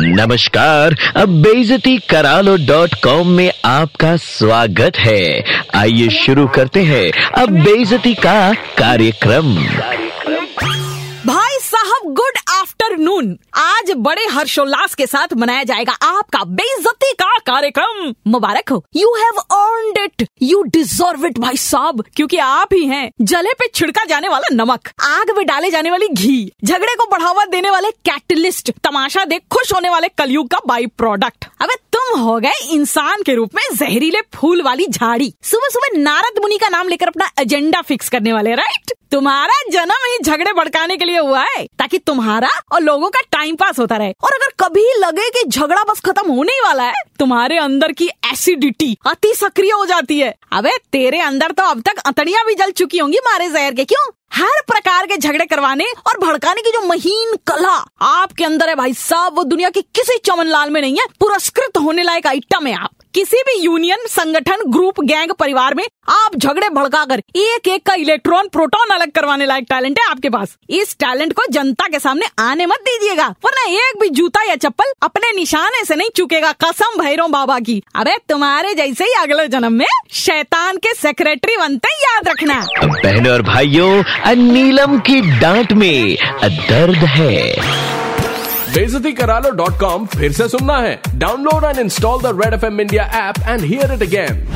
नमस्कार, अब बेजती करालो डॉट कॉम में आपका स्वागत है। आइए शुरू करते हैं अब बेजती का कार्यक्रम। भाई साहब गुड आफ्टरनून आज बड़े हर्षोल्लास के साथ मनाया जाएगा आपका बेजती का कार्यक्रम। मुबारक हो। You have earned it you deserve it भाई साहब। क्योंकि आप ही हैं जले पे छिड़का जाने वाला नमक, आग में डाले जाने वाली घी, झगड़े को बढ़ावा देने वाले कैटलिस्ट तमाशा देख खुश होने वाले कलयुग का बाई प्रोडक्ट अब तुम हो गए इंसान के रूप में जहरीले फूल वाली झाड़ी। सुबह सुबह नारद मुनि का नाम लेकर अपना एजेंडा फिक्स करने वाले राइट तुम्हारा जन्म ही झगड़े भड़काने के लिए हुआ है, ताकि तुम्हारा और लोगों का टाइम पास होता रहे। और अगर कभी लगे कि झगड़ा बस खत्म होने ही वाला है, तुम्हारे अंदर की एसिडिटी अति सक्रिय हो जाती है। अबे, तेरे अंदर तो अब तक अतड़ियाँ भी जल चुकी होंगी मारे जहर के, क्यों? हर प्रकार के झगड़े करवाने और भड़काने की जो महीन कला आपके अंदर है भाई साहब, वो दुनिया के किसी चमन लाल में नहीं है, पुरस्कृत होने लायक आइटम है आप। किसी भी यूनियन संगठन ग्रुप गैंग परिवार में आप झगड़े भड़काकर एक एक का इलेक्ट्रॉन प्रोटॉन अलग करवाने लायक टैलेंट है आपके पास। इस टैलेंट को जनता के सामने आने मत दीजिएगा वरना एक भी जूता या चप्पल अपने निशाने से नहीं चुकेगा कसम भैरव बाबा की। अरे तुम्हारे जैसे ही अगले जन्म में शैतान के सेक्रेटरी बनते याद रखना। बहनों और भाइयों नीलम की डांट में दर्द है। बेजती करा लो डॉट कॉम फिर से सुनना है। Download and install the red F M India app and hear it again